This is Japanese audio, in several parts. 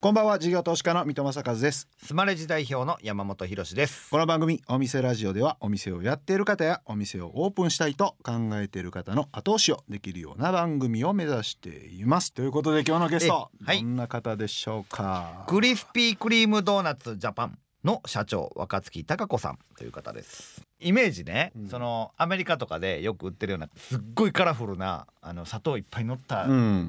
こんばんは事業投資家の三戸正和です。スマレジ代表の山本博です。この番組お店ラジオではお店をやっている方やお店をオープンしたいと考えている方の後押しをできるような番組を目指しています。ということで今日のゲスト、はい、どんな方でしょうか？クリスピークリームドーナツジャパンの社長若月孝子さんという方です。イメージね、うん、そのアメリカとかでよく売ってるようなすっごいカラフルなあの砂糖いっぱい乗ったっ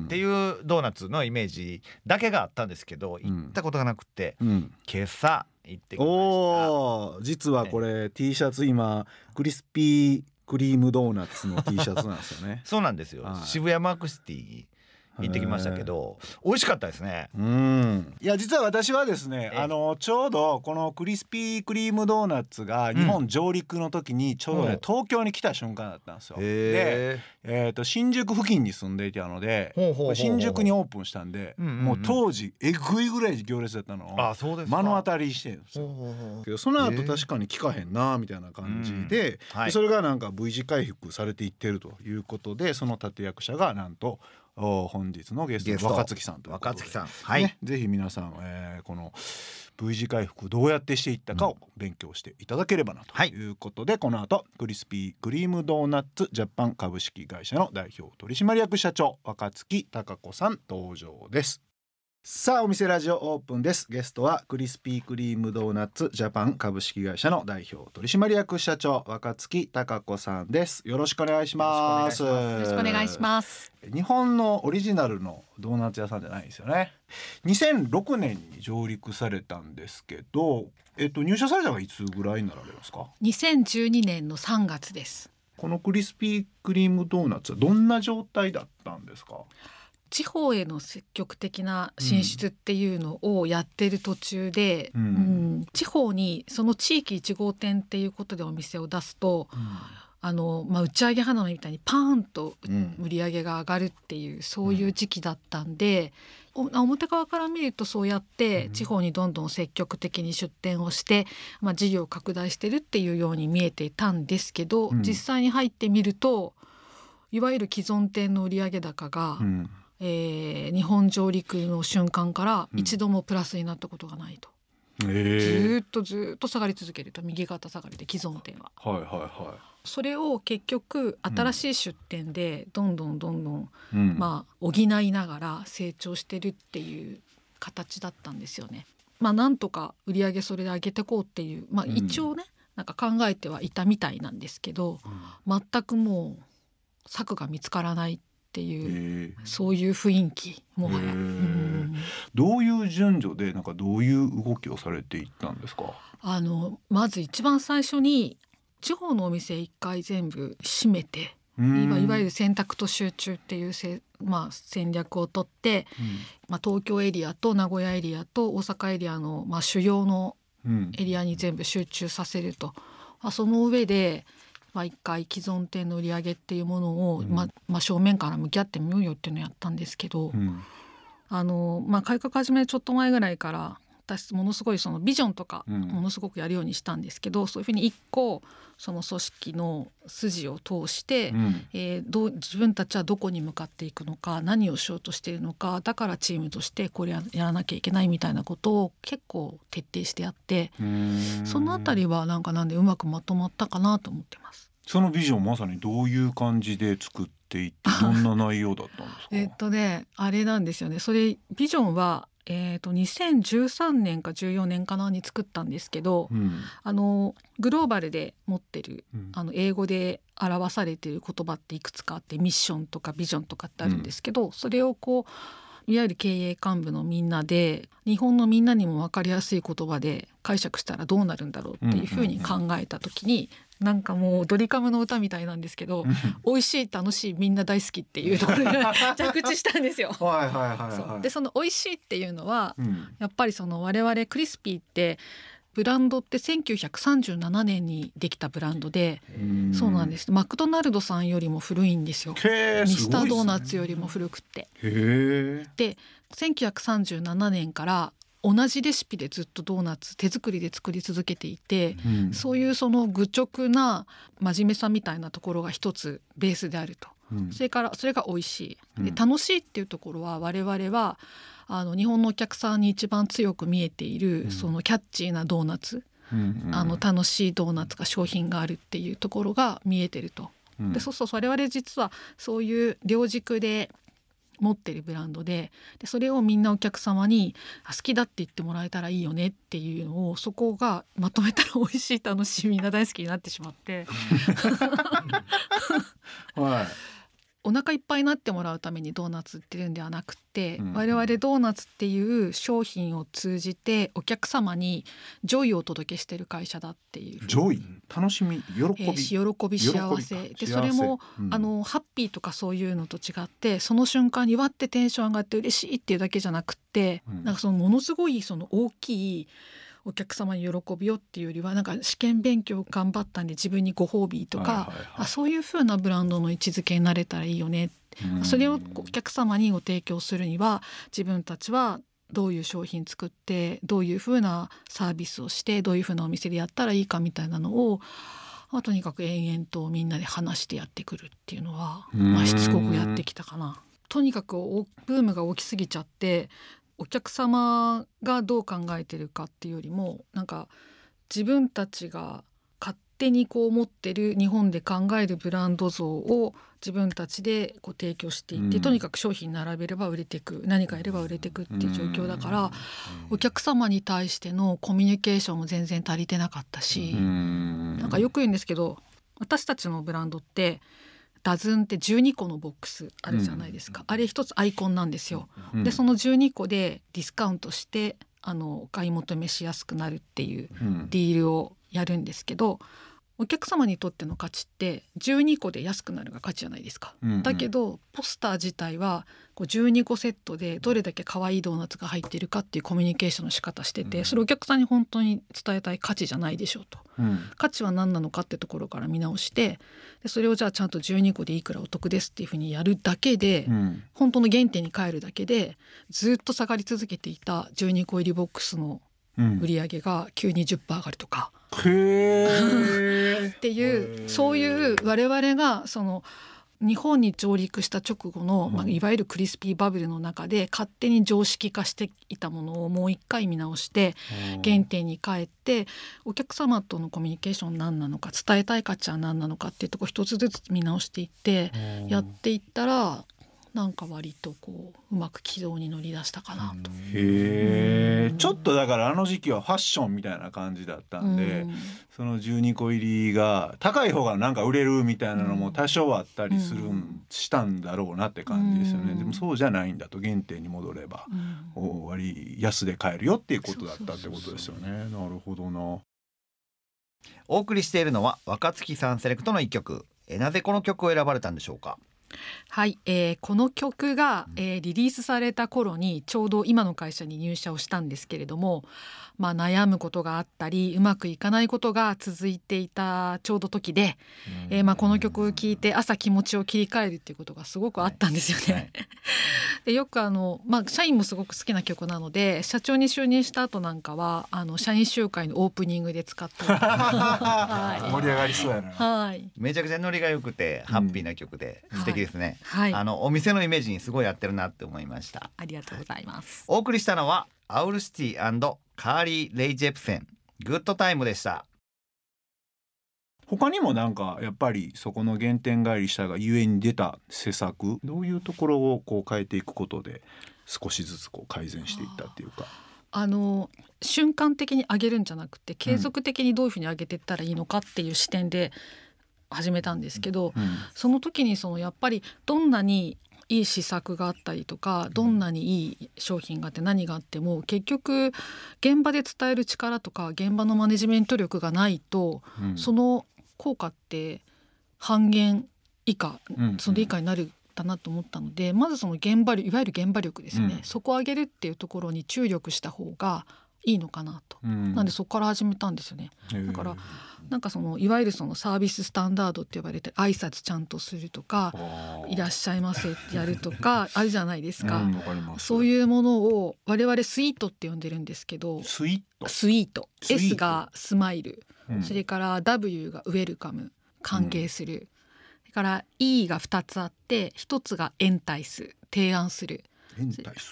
ていうドーナツのイメージだけがあったんですけど、行ったことがなくて、うん、今朝行ってきました。お実はこれ、ね、T シャツ今クリスピークリームドーナツの T シャツなんですよね。そうなんですよ、はい、渋谷マークシティ行ってきましたけど美味しかったですね。うん。いや実は私はですねあのちょうどこのクリスピークリームドーナツが日本上陸の時にちょうどね、うん、東京に来た瞬間だったんですよ。で、えーと、新宿付近に住んでいたので新宿にオープンしたんで、うんうんうん、もう当時えぐいぐらい行列だったのを目の当たりしてるんですよ。けどその後確かに聞かへんなみたいな感じでうん。はい、それがなんか V 字回復されていってるということでその立役者がなんと本日のゲスト若月さんと若月さん。はい、ね、ぜひ皆さん、えー、この V 字回復どうやってしていったかを勉強していただければなとい。うことで、うん、この後クリスピークリームドーナツジャパン株式会社の代表取締役社長若月孝子さん登場ですさあお店ラジオオープンです。ゲストはクリスピークリームドーナツジャパン株式会社の代表取締役社長若月孝子さんです。よろしくお願いします。よろしくお願いします日本のオリジナルのドーナツ屋さんじゃないですよね。2006年に上陸されたんですけどえっと入社されたのがいつぐらいになられますか？2012年の3月です。このクリスピークリームドーナツはどんな状態だったんですか？地方への積極的な進出っていうのをやってる途中で、うん、うん、地方にその地域1号店っていうことでお店を出すと、うん、あのまあ、打ち上げ花火みたいにパーンと売り上げが上がるっていう、うん、そういう時期だったんで、表側から見るとそうやって地方にどんどん積極的に出店をして、まあ、事業を拡大してるっていうように見えていたんですけど、実際に入ってみるといわゆる既存店の売上高が、えー、日本上陸の瞬間から一度もプラスになったことがないと。うん、ずっとずっと下がり続けると右肩下がりで既存店は。はいはいはい。それを結局新しい出店でどんどんどんどん、うん、まあ補いながら成長してるっていう形だったんですよね。まあなんとか売り上げそれで上げてこうっていうまあ一応ね、うん、なんか考えてはいたみたいなんですけど、うん、全くもう策が見つからないっていうそういう雰囲気もはや、うん、どういう順序でなんかどういう動きをされていったんですか？あのまず一番最初に地方のお店一回全部閉めていわゆる選択と集中っていうせ、まあ、戦略をとって、うん、まあ、東京エリアと名古屋エリアと大阪エリアの、まあ、主要のエリアに全部集中させると、うん、その上でまあ、一回既存店の売り上げっていうものを、うん、ままあ、正面から向き合ってみようよっていうのをやったんですけど、うん、あのまあ、改革始めちょっと前ぐらいから私ものすごいそのビジョンとかものすごくやるようにしたんですけど、うん、そういうふうに一個その組織の筋を通して、うん、えー、どう自分たちはどこに向かっていくのか何をしようとしているのかだからチームとしてこれやらなきゃいけないみたいなことを結構徹底してやってその辺りはなんかなんでうまくまとまったかなと思ってます。そのビジョンまさにどういう感じで作っていってどんな内容だったんですか？えっとねあれなんですよね。それビジョンはえーと、2013年か14年かなに作ったんですけど、うん、あのグローバルで持ってる、うん、あの英語で表されてる言葉っていくつかあってミッションとかビジョンとかってあるんですけど、うん、それをこういわゆる経営幹部のみんなで日本のみんなにも分かりやすい言葉で解釈したらどうなるんだろうっていうふうに考えた時になんかもうドリカムの歌みたいなんですけど美味しい楽しいみんな大好きっていうところで着地したんですよ。はいはいはいはい、でその美味しいっていうのは、うん、やっぱりその我々クリスピーってブランドって1937年にできたブランドでそうなんです。マクドナルドさんよりも古いんですよ。ミスタードーナツよりも古くて。で1937年から同じレシピでずっとドーナツ手作りで作り続けていて、うん、そういうその愚直な真面目さみたいなところが一つベースであると、うん、それからそれが美味しい。で楽しいっていうところは我々はあの日本のお客さんに一番強く見えている、そのキャッチーなドーナツ、あの楽しいドーナツが商品があるっていうところが見えてると。でそうそう我々実はそういう両軸で持ってるブランドででそれをみんなお客様に好きだって言ってもらえたらいいよねっていうのをそこがまとめたら 美味しい楽しいみんな大好きになってしまって。はい。お腹いっぱいになってもらうためにドーナツ売ってるんではなくて、うん、我々ドーナツっていう商品を通じてお客様に joy をお届けしてる会社だっていう joy？楽しみ？喜び、えー、喜び幸せ。でそれも、うん、あのハッピーとかそういうのと違ってその瞬間にわってテンション上がって嬉しいっていうだけじゃなくて、うん、なんかそのものすごいその大きいお客様に喜びをっていうよりはなんか試験勉強頑張ったんで自分にご褒美とか、あそういうふうなブランドの位置づけになれたらいいよね。それをお客様にご提供するには自分たちはどういう商品作ってどういうふうなサービスをしてどういうふうなお店でやったらいいかみたいなのを、まあ、とにかく延々とみんなで話してやってくるっていうのは、まあ、しつこくやってきたかな。とにかくブームが大きすぎちゃってお客様がどう考えてるかっていうよりもなんか自分たちが勝手にこう持ってる日本で考えるブランド像を自分たちでこう提供していって、うん、とにかく商品並べれば売れていく何かやれば売れていくっていう状況だから、お客様に対してのコミュニケーションも全然足りてなかったし、うん、なんかよく言うんですけど私たちのブランドってダズンって12個のボックスあるじゃないですか、うん、あれ一つアイコンなんですよ。うん、でその12個でディスカウントしてあのお買い求めしやすくなるっていうディールをやるんですけど、お客様にとっての価値って12個で安くなるが価値じゃないですか、うんうん、だけどポスター自体はこう12個セットでどれだけ可愛いドーナツが入っているかっていうコミュニケーションの仕方してて、うん、それお客さんに本当に伝えたい価値じゃないでしょうと、うん、価値は何なのかってところから見直してでそれをじゃあちゃんと12個でいくらお得ですっていうふうにやるだけで、うん、本当の原点に帰るだけでずっと下がり続けていた12個入りボックスの売り上げが急に10%上がるとか。っていうそういう我々がその日本に上陸した直後の、まあ、いわゆるクリスピーバブルの中で勝手に常識化していたものをもう一回見直して原点に帰ってお客様とのコミュニケーション何なのか伝えたい価値は何なのかっていうとこ一つずつ見直していってやっていったらなんか割とこううまく軌道に乗り出したかなと。へえちょっとだからあの時期はファッションみたいな感じだったんで、ん、その12個入りが高い方がなんか売れるみたいなのも多少あったりするん、したんだろうなって感じですよね。でもそうじゃないんだと原点に戻れば、終わり安で買えるよっていうことだったってことですよね。なるほどな。お送りしているのは若月さんセレクトの一曲。えなぜこの曲を選ばれたんでしょうか？はい、えー、この曲が、えー、リリースされた頃にちょうど今の会社に入社をしたんですけれども、まあ、悩むことがあったりうまくいかないことが続いていたちょうど時で、えー、まあ、この曲を聴いて朝気持ちを切り替えるっていうことがすごくあったんですよね。はい。はい、でよくあの、まあ、社員もすごく好きな曲なので社長に就任した後なんかはあの社員集会のオープニングで使ったり はい、盛り上がりそうやな、はい、めちゃくちゃノリが良くてハッピーな曲で素敵ですね、はい、あのお店のイメージにすごい合ってるなって思いました。ありがとうございます。お送りしたのはアウルシティカーリー・レイ・ジェプセン。 Good Time でした。他にもなんかやっぱりそこの原点返りしたがゆえに出た施策どういうところをこう変えていくことで少しずつこう改善していったっていうか。あの瞬間的に上げるんじゃなくて継続的にどういうふうに上げていったらいいのかっていう視点で始めたんですけど、うん、その時にそのやっぱりどんなにいい施策があったりとかどんなにいい商品があって何があっても結局現場で伝える力とか現場のマネジメント力がないと、うん、その効果って半減以下、うん、それ以下になるだなと思ったのでまずその現場いわゆる現場力ですね、うん、そこを上げるっていうところに注力した方がいいのかなと、うん、なんでそこから始めたんですよね。だからなんかそのいわゆるそのサービススタンダードって呼ばれて挨拶ちゃんとするとか「いらっしゃいませ」ってやるとか あるじゃないですか、うん、そういうものを我々スイートって呼んでるんですけどスイート？スイート。S がスマイル、うん、それから W がウェルカム。歓迎する、それから E が2つあって1つがエンタイス。提案する。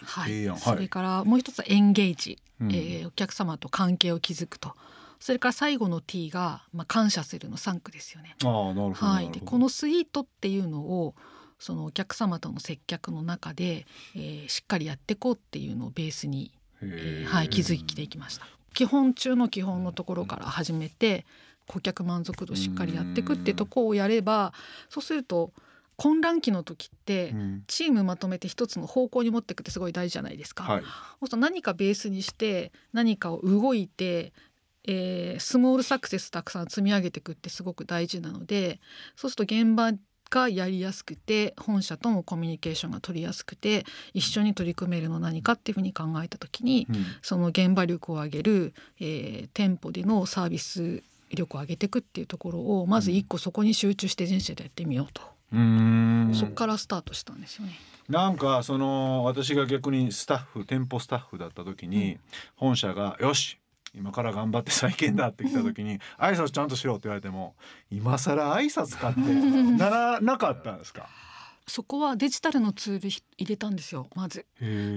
はい、それからもう一つはエンゲージ、うん、えー、お客様と関係を築くと。それから最後の T が、まあ、感謝するの3句ですよね。あなるほどはい、でこのスイートっていうのをそのお客様との接客の中で、えー、しっかりやっていこうっていうのをベースに、えー、はい、築いていきました。基本中の基本のところから始めて顧客満足度しっかりやっていくってとこをやればそうすると混乱期の時ってチームまとめて一つの方向に持っていくってすごい大事じゃないですか。はい、何かベースにして何かを動いてえー、スモールサクセスたくさん積み上げていくってすごく大事なのでそうすると現場がやりやすくて本社ともコミュニケーションが取りやすくて一緒に取り組めるの何かっていうふうに考えた時に、うん、その現場力を上げる、えー、店舗でのサービス力を上げていくっていうところをまず一個そこに集中して人生でやってみようと、うん、そこからスタートしたんですよね。なんかその私が逆にスタッフ店舗スタッフだった時に、本社が「よし今から頑張って再建だって来た時に挨拶ちゃんとしろって言われても今更挨拶かって ならなかったんですか？そこはデジタルのツール入れたんですよまず。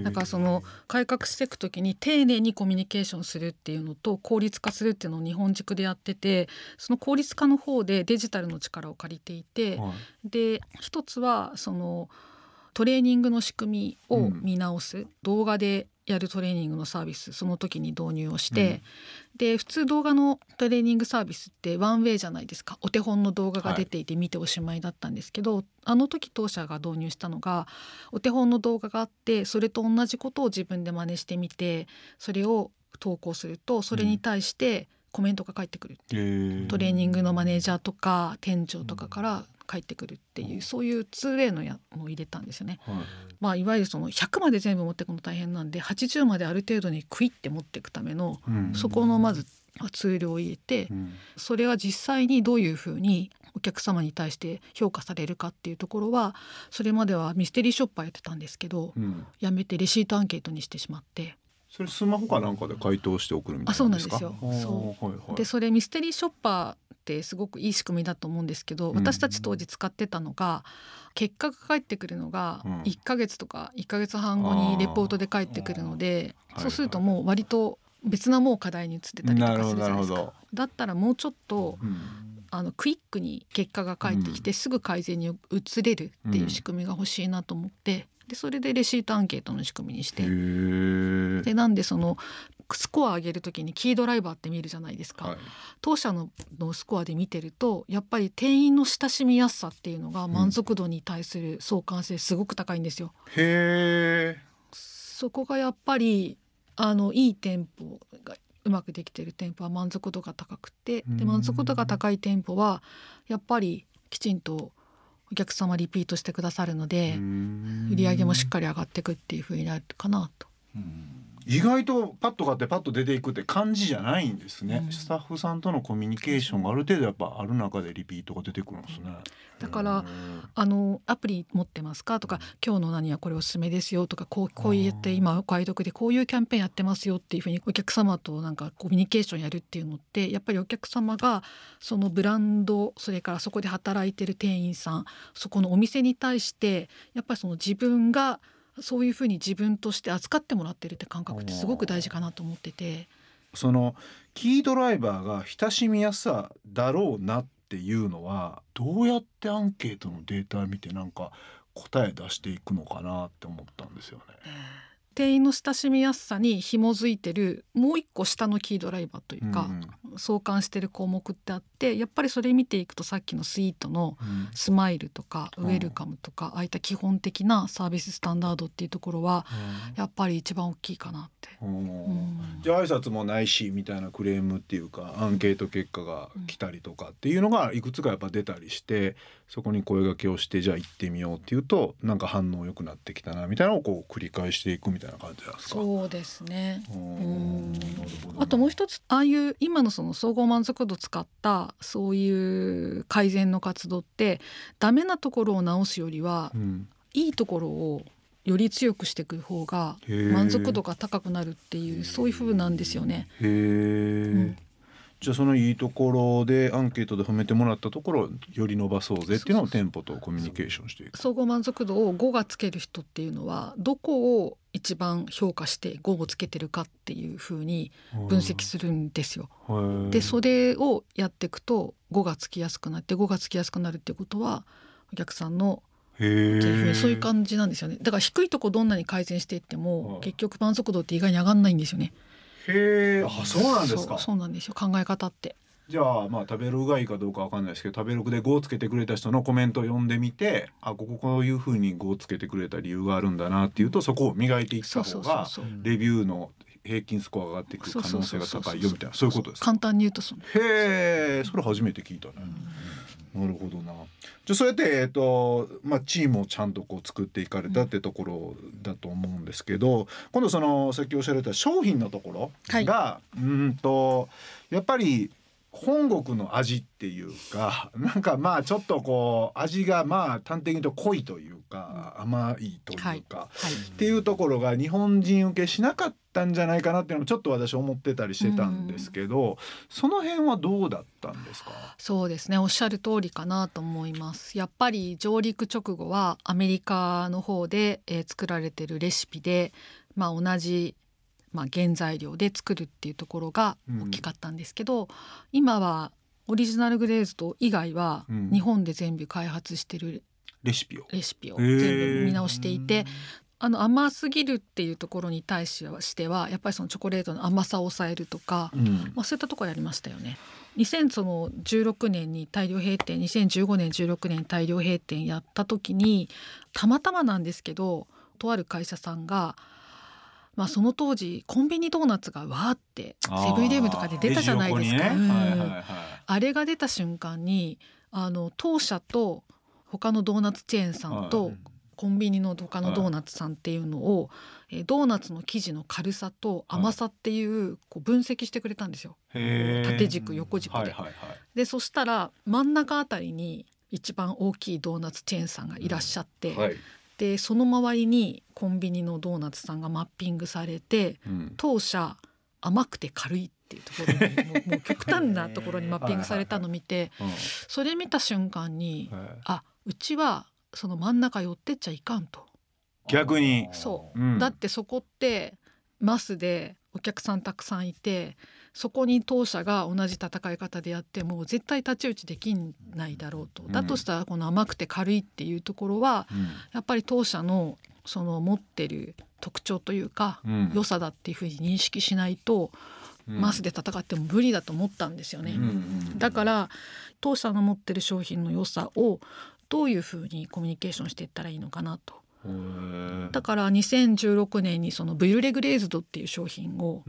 だからその改革していく時に丁寧にコミュニケーションするっていうのと効率化するっていうのを日本軸でやっててその効率化の方でデジタルの力を借りていて、はい、で一つはそのトレーニングの仕組みを見直す、うん、動画でやるトレーニングのサービスその時に導入をして、うん、で普通動画のトレーニングサービスってワンウェイじゃないですか。お手本の動画が出ていて見ておしまいだったんですけど、はい、あの時当社が導入したのがお手本の動画があってそれと同じことを自分で真似してみてそれを投稿するとそれに対してコメントが返ってくる、うん、トレーニングのマネージャーとか店長とかから返ってくるっていうそういう 2way のやのを入れたんですよね。はい。まあ、いわゆるその100まで全部持っていくの大変なんで80まである程度にクイッて持っていくための、そこのまずツールを入れて、それは実際にどういうふうにお客様に対して評価されるかっていうところはそれまではミステリーショッパーやってたんですけど、うん、やめてレシートアンケートにしてしまって。それスマホかなんかで回答して送るみたいなあそうなんですよ。そう、はいはい、でそれミステリーショッパーってすごくいい仕組みだと思うんですけど、私たち当時使ってたのが結果が返ってくるのが1ヶ月とか1ヶ月半後にレポートで返ってくるので、そうするともう割と別なもう課題に移ってたりとかするじゃないですか。だったらもうちょっと、あのクイックに結果が返ってきて、すぐ改善に移れるっていう仕組みが欲しいなと思って、でそれでレシートアンケートの仕組みにして。でなんでそのスコア上げる時にキードライバーって見るじゃないですか、はい、当社ののスコアで見てるとやっぱり店員の親しみやすさっていうのが満足度に対する相関性すごく高いんですよ。うん、へそこがやっぱりあのいい店舗がうまくできてる店舗は満足度が高くてで満足度が高い店舗はやっぱりきちんとお客様リピートしてくださるので売り上げもしっかり上がっていくっていうふうになるかなと。意外とパッと買ってパッと出ていくって感じじゃないんですね、うん、スタッフさんとのコミュニケーションがある程度やっぱある中でリピートが出てくるんですね。だからあのアプリ持ってますか？とか今日の何はこれおすすめですよとかこうこう言って今お買い得でこういうキャンペーンやってますよっていうふうにお客様となんかコミュニケーションやるっていうのってやっぱりお客様がそのブランドそれからそこで働いてる店員さんそこのお店に対してやっぱりその自分がそういうふうに自分として扱ってもらってるって感覚ってすごく大事かなと思ってて。そのキードライバーが親しみやすさだろうなっていうのはどうやってアンケートのデータを見てなんか答え出していくのかなって思ったんですよね。店員の親しみやすさに紐づいてるもう一個下のキードライバーというか、うん、相関してる項目ってあってやっぱりそれ見ていくとさっきのスイートのスマイルとか、うん、ウェルカムとか、ああいった基本的なサービススタンダードっていうところは、やっぱり一番大きいかなって。じゃあ挨拶もないしみたいなクレームっていうかアンケート結果が来たりとかっていうのがいくつかやっぱ出たりしてそこに声がけをしてじゃあ行ってみようっていうとなんか反応良くなってきたなみたいなのをこう繰り返していくみたいな感じなんですか？そうですね。うん。あともう一つああいう今のその総合満足度使ったそういう改善の活動ってダメなところを直すよりは、うん、いいところをより強くしていく方が満足度が高くなるっていうそういう風なんですよね。へうんじゃあそのいいところでアンケートで褒めてもらったところより伸ばそうぜっていうのを店舗とコミュニケーションしていく。総合満足度を5がつける人っていうのはどこを一番評価して5をつけてるかっていうふうに分析するんですよ。でそれをやっていくと5がつきやすくなって5がつきやすくなるってことはお客さんのそういう感じなんですよね。だから低いとこどんなに改善していっても結局満足度って意外に上がんないんですよね。へえ、あ、そうなんですか。そうなんですよ。考え方って。じゃあまあ食べログがいいかどうかわかんないですけど食べログで5をつけてくれた人のコメントを読んでみてあこここういうふうに5をつけてくれた理由があるんだなっていうとそこを磨いていった方がレビューの平均スコアが上がっていく可能性が高いよみたいなそういうことです簡単に言うとそへえそれ初めて聞いたね。なるほどな。じゃそうやって、えっとまあ、チームをちゃんとこう作っていかれたってところだと思うんですけど、今度そのさっきおっしゃられた商品のところが、はい、うんとやっぱり本国の味っていうか なんかまあちょっとこう味がまあ端的に言うと濃いというか甘いというか、はい。はい、っていうところが日本人受けしなかったんじゃないかなっていうのもちょっと私思ってたりしてたんですけど、その辺はどうだったんですか？そうですね。おっしゃる通りかなと思います。やっぱり上陸直後はアメリカの方で、えー、作られてるレシピでまあ同じまあ、原材料で作るっていうところが大きかったんですけど、うん、今はオリジナルグレーズド以外は日本で全部開発してるレシピを。レシピを全部見直していてあの甘すぎるっていうところに対してはやっぱりそのチョコレートの甘さを抑えるとか、うん、まあ、そういったところやりましたよね。2016年に大量閉店2015年16年大量閉店やった時にたまたまなんですけどとある会社さんがまあ、その当時コンビニドーナツがわーってセブンイレブンとかで出たじゃないですか。あれが出た瞬間にあの当社と他のドーナツチェーンさんとコンビニの他のドーナツさんっていうのを、えドーナツの生地の軽さと甘さっていうこう分析してくれたんですよ。縦軸横軸で。でそしたら真ん中あたりに一番大きいドーナツチェーンさんがいらっしゃって、はい、でその周りにコンビニのドーナツさんがマッピングされて、うん、当社甘くて軽いっていうところに もう極端なところにマッピングされたのを見てそれ見た瞬間にあうちはその真ん中寄ってっちゃいかんと。逆に。そう、うん、だってそこってマスでお客さんたくさんいてそこに当社が同じ戦い方でやっても絶対太刀打ちできないだろうと、うん、だとしたらこの甘くて軽いっていうところは、うん、やっぱり当社のその持ってる特徴というか、うん、良さだっていうふうに認識しないと、マスで戦っても無理だと思ったんですよね。だから当社の持ってる商品の良さをどういうふうにコミュニケーションしていったらいいのかなと。だから2016年にそのブリュレグレーズドっていう商品を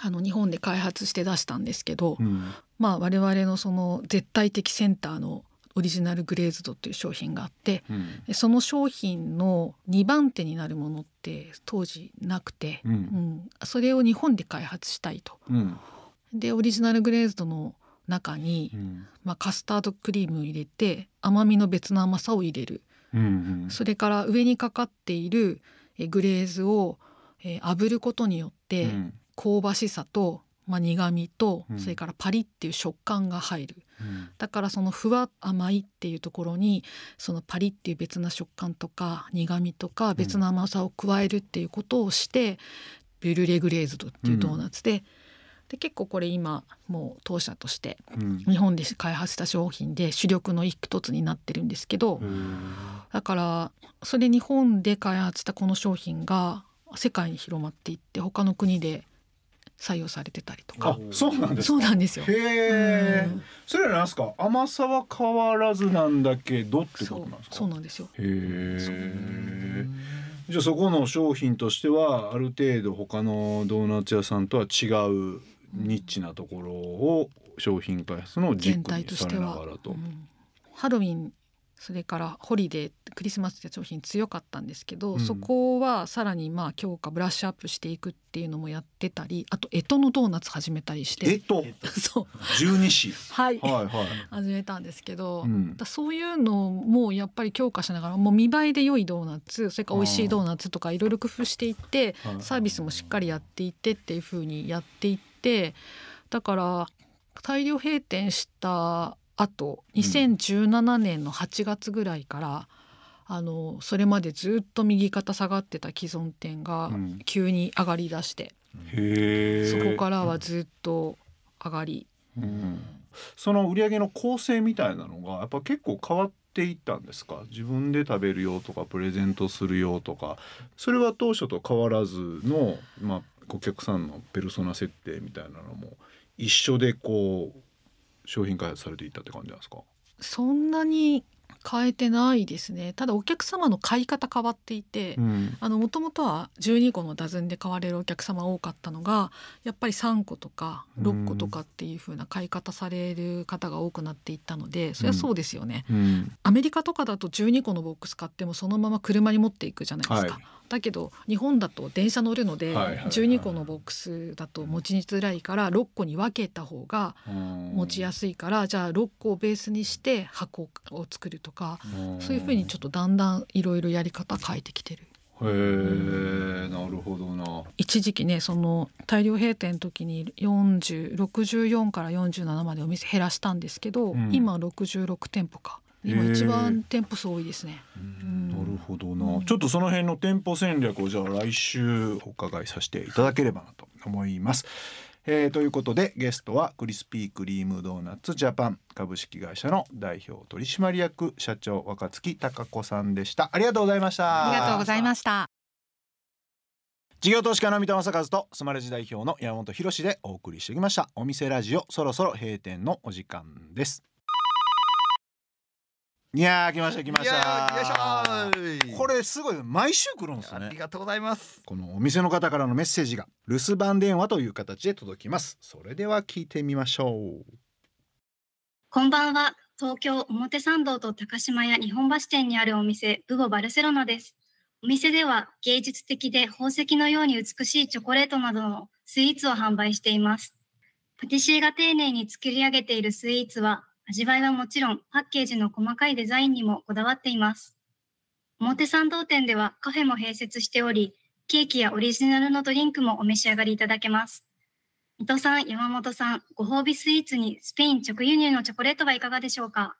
あの日本で開発して出したんですけど、うん、まあ我々のその絶対的センターのオリジナルグレーズドっていう商品があって、うん、その商品の2番手になるものって当時なくて、うん、うん、それを日本で開発したいと。でオリジナルグレーズドの中に、まあ、カスタードクリームを入れて甘みの別の甘さを入れる、うんうん、それから上にかかっているグレーズを、えー、炙ることによって、香ばしさと、まあ、苦みと、それからパリっていう食感が入る、うん、だからそのふわ甘いっていうところにそのパリっていう別な食感とか苦みとか別の甘さを加えるっていうことをして、ビュルレグレーズドっていうドーナツで。で結構これ今もう当社として日本で開発した商品で主力の一つになってるんですけどだからそれ日本で開発したこの商品が世界に広まっていって他の国で採用されてたりとか。そうなんですそうなんですよ。へえ、うん。それはなんですか？甘さは変わらずなんだけどってことなんですか？そうなんですよ。へえ。じゃあそこの商品としてはある程度他のドーナツ屋さんとは違うニッチなところを商品開発の軸にされながらと。うん、ハロウィンそれからホリデークリスマスって商品強かったんですけど、うん、そこはさらにまあ強化ブラッシュアップしていくっていうのもやってたりあと干支のドーナツ始めたりして。干支？そう。十二支？はい、はいはい、始めたんですけど、うん、そういうのもやっぱり強化しながらもう見栄えで良いドーナツそれから美味しいドーナツとかいろいろ工夫していってサービスもしっかりやっていってっていうふうにやっていってだから大量閉店したあと2017年の8月ぐらいから、あのそれまでずっと右肩下がってた既存店が急に上がりだして、そこからはずっと上がり、うん、その売上の構成みたいなのがやっぱ結構変わっていったんですか？自分で食べるよとかプレゼントするよとか。それは当初と変わらずの、まあ、お客さんのペルソナ設定みたいなのも一緒でこう商品開発されていったって感じなんですか？そんなに変えてないですね。ただお客様の買い方変わっていてもともとは12個のダズンで買われるお客様多かったのがやっぱり3個とか6個とかっていう風な買い方される方が多くなっていったのでそれはそうですよね、うん。うん、アメリカとかだと12個のボックス買ってもそのまま車に持っていくじゃないですか、はいだけど日本だと電車乗るので12個のボックスだと持ちづらいから6個に分けた方が持ちやすいからじゃあ6個をベースにして箱を作るとかそういうふうにちょっとだんだんいろいろやり方変えてきてる。へえなるほどな。一時期ねその大量閉店の時に4064から47までお店減らしたんですけど、うん、今66店舗か今一番店舗数多いですね。なるほどな、ちょっとその辺の店舗戦略をじゃあ来週お伺いさせていただければなと思います。えー、ということでゲストはクリスピークリームドーナツジャパン株式会社の代表取締役社長若月貴子さんでした。ありがとうございました。ありがとうございました。事業投資家の三田正和とスマレジ代表の山本博でお送りしてきました。お店ラジオそろそろ閉店のお時間ですいや来ました来ました。これすごい毎週来るんですね。ありがとうございます。このお店の方からのメッセージが留守番電話という形で届きます。それでは聞いてみましょう。こんばんは。東京表参道と高島屋日本橋店にあるお店ブボバルセロナです。お店では芸術的で宝石のように美しいチョコレートなどのスイーツを販売しています。パティシエが丁寧に作り上げているスイーツは味わいはもちろんパッケージの細かいデザインにもこだわっています。表参道店ではカフェも併設しており、ケーキやオリジナルのドリンクもお召し上がりいただけます。伊藤さん、山本さん、ご褒美スイーツにスペイン直輸入のチョコレートはいかがでしょうか？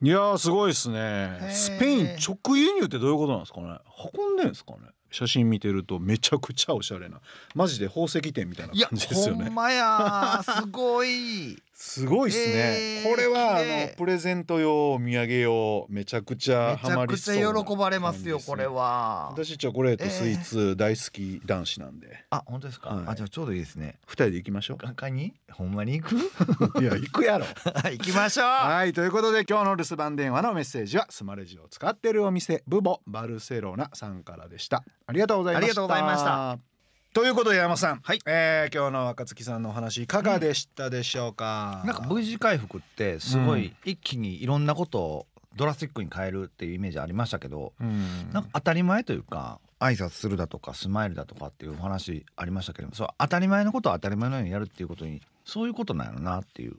いやすごいですね。スペイン直輸入ってどういうことなんですかね。運んでんですかね。写真見てるとめちゃくちゃおしゃれなマジで宝石店みたいな感じですよね。ほんまやすごいすごいっすね、えー、これはあのプレゼント用お土産用めちゃくちゃハマりそう、めちゃくちゃ喜ばれますよこれは。私チョコレート、スイーツ大好き男子なんで。あ本当ですか、はい、あじゃあちょうどいいですね。二人で行きましょう。カカに？ほんまに行く？いや行くやろ。行きましょう。はいということで今日の留守番電話のメッセージはスマレジを使ってるお店ブボバルセロナさんからでした。ありがとうございました。ありがとうございましたということで山さん、はい。えー、今日の若月さんのお話いかがでしたでしょうか、うん、なんか V 字回復ってすごい一気にいろんなことをドラスティックに変えるっていうイメージありましたけど、うん、なんか当たり前というか挨拶するだとかスマイルだとかっていうお話ありましたけどもそう当たり前のことを当たり前のようにやるっていうことにそういうことなんやろなっていう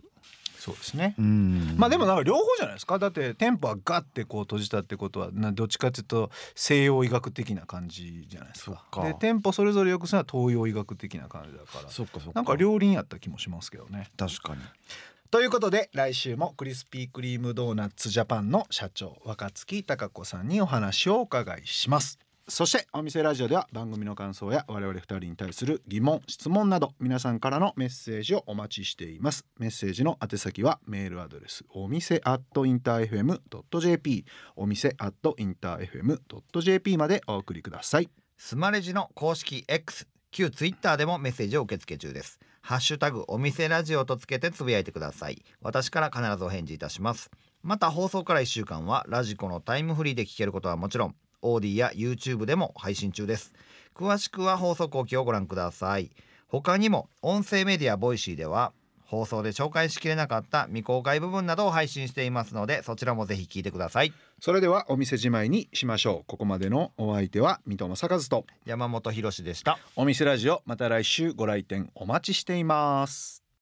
そうですね。まあでもなんか両方じゃないですか。だって店舗はガッてこう閉じたってことはなどっちかっていうと西洋医学的な感じじゃないですか。かで店舗それぞれよくするのは東洋医学的な感じだから。そっかそっか。なんか両輪やった気もしますけどね。確かに。ということで来週もクリスピークリームドーナツジャパンの社長若月貴子さんにお話をお伺いします。そしてお店ラジオでは番組の感想や我々2人に対する疑問質問など皆さんからのメッセージをお待ちしています。メッセージの宛先はメールアドレスお店アットインター FM.jp お店アットインター FM.jp までお送りください。スマレジの公式 X 旧ツイッターでもメッセージを受け付け中です。ハッシュタグお店ラジオとつけてつぶやいてください。私から必ずお返事いたします。また放送から1週間はラジコのタイムフリーで聞けることはもちろん AuDee や YouTube でも配信中です。詳しくは放送後記をご覧ください。他にも音声メディアボイシーでは放送で紹介しきれなかった未公開部分などを配信していますのでそちらもぜひ聞いてください。それではお店じまいにしましょう。ここまでのお相手は三戸政和と山本博でした。お店ラジオまた来週ご来店お待ちしています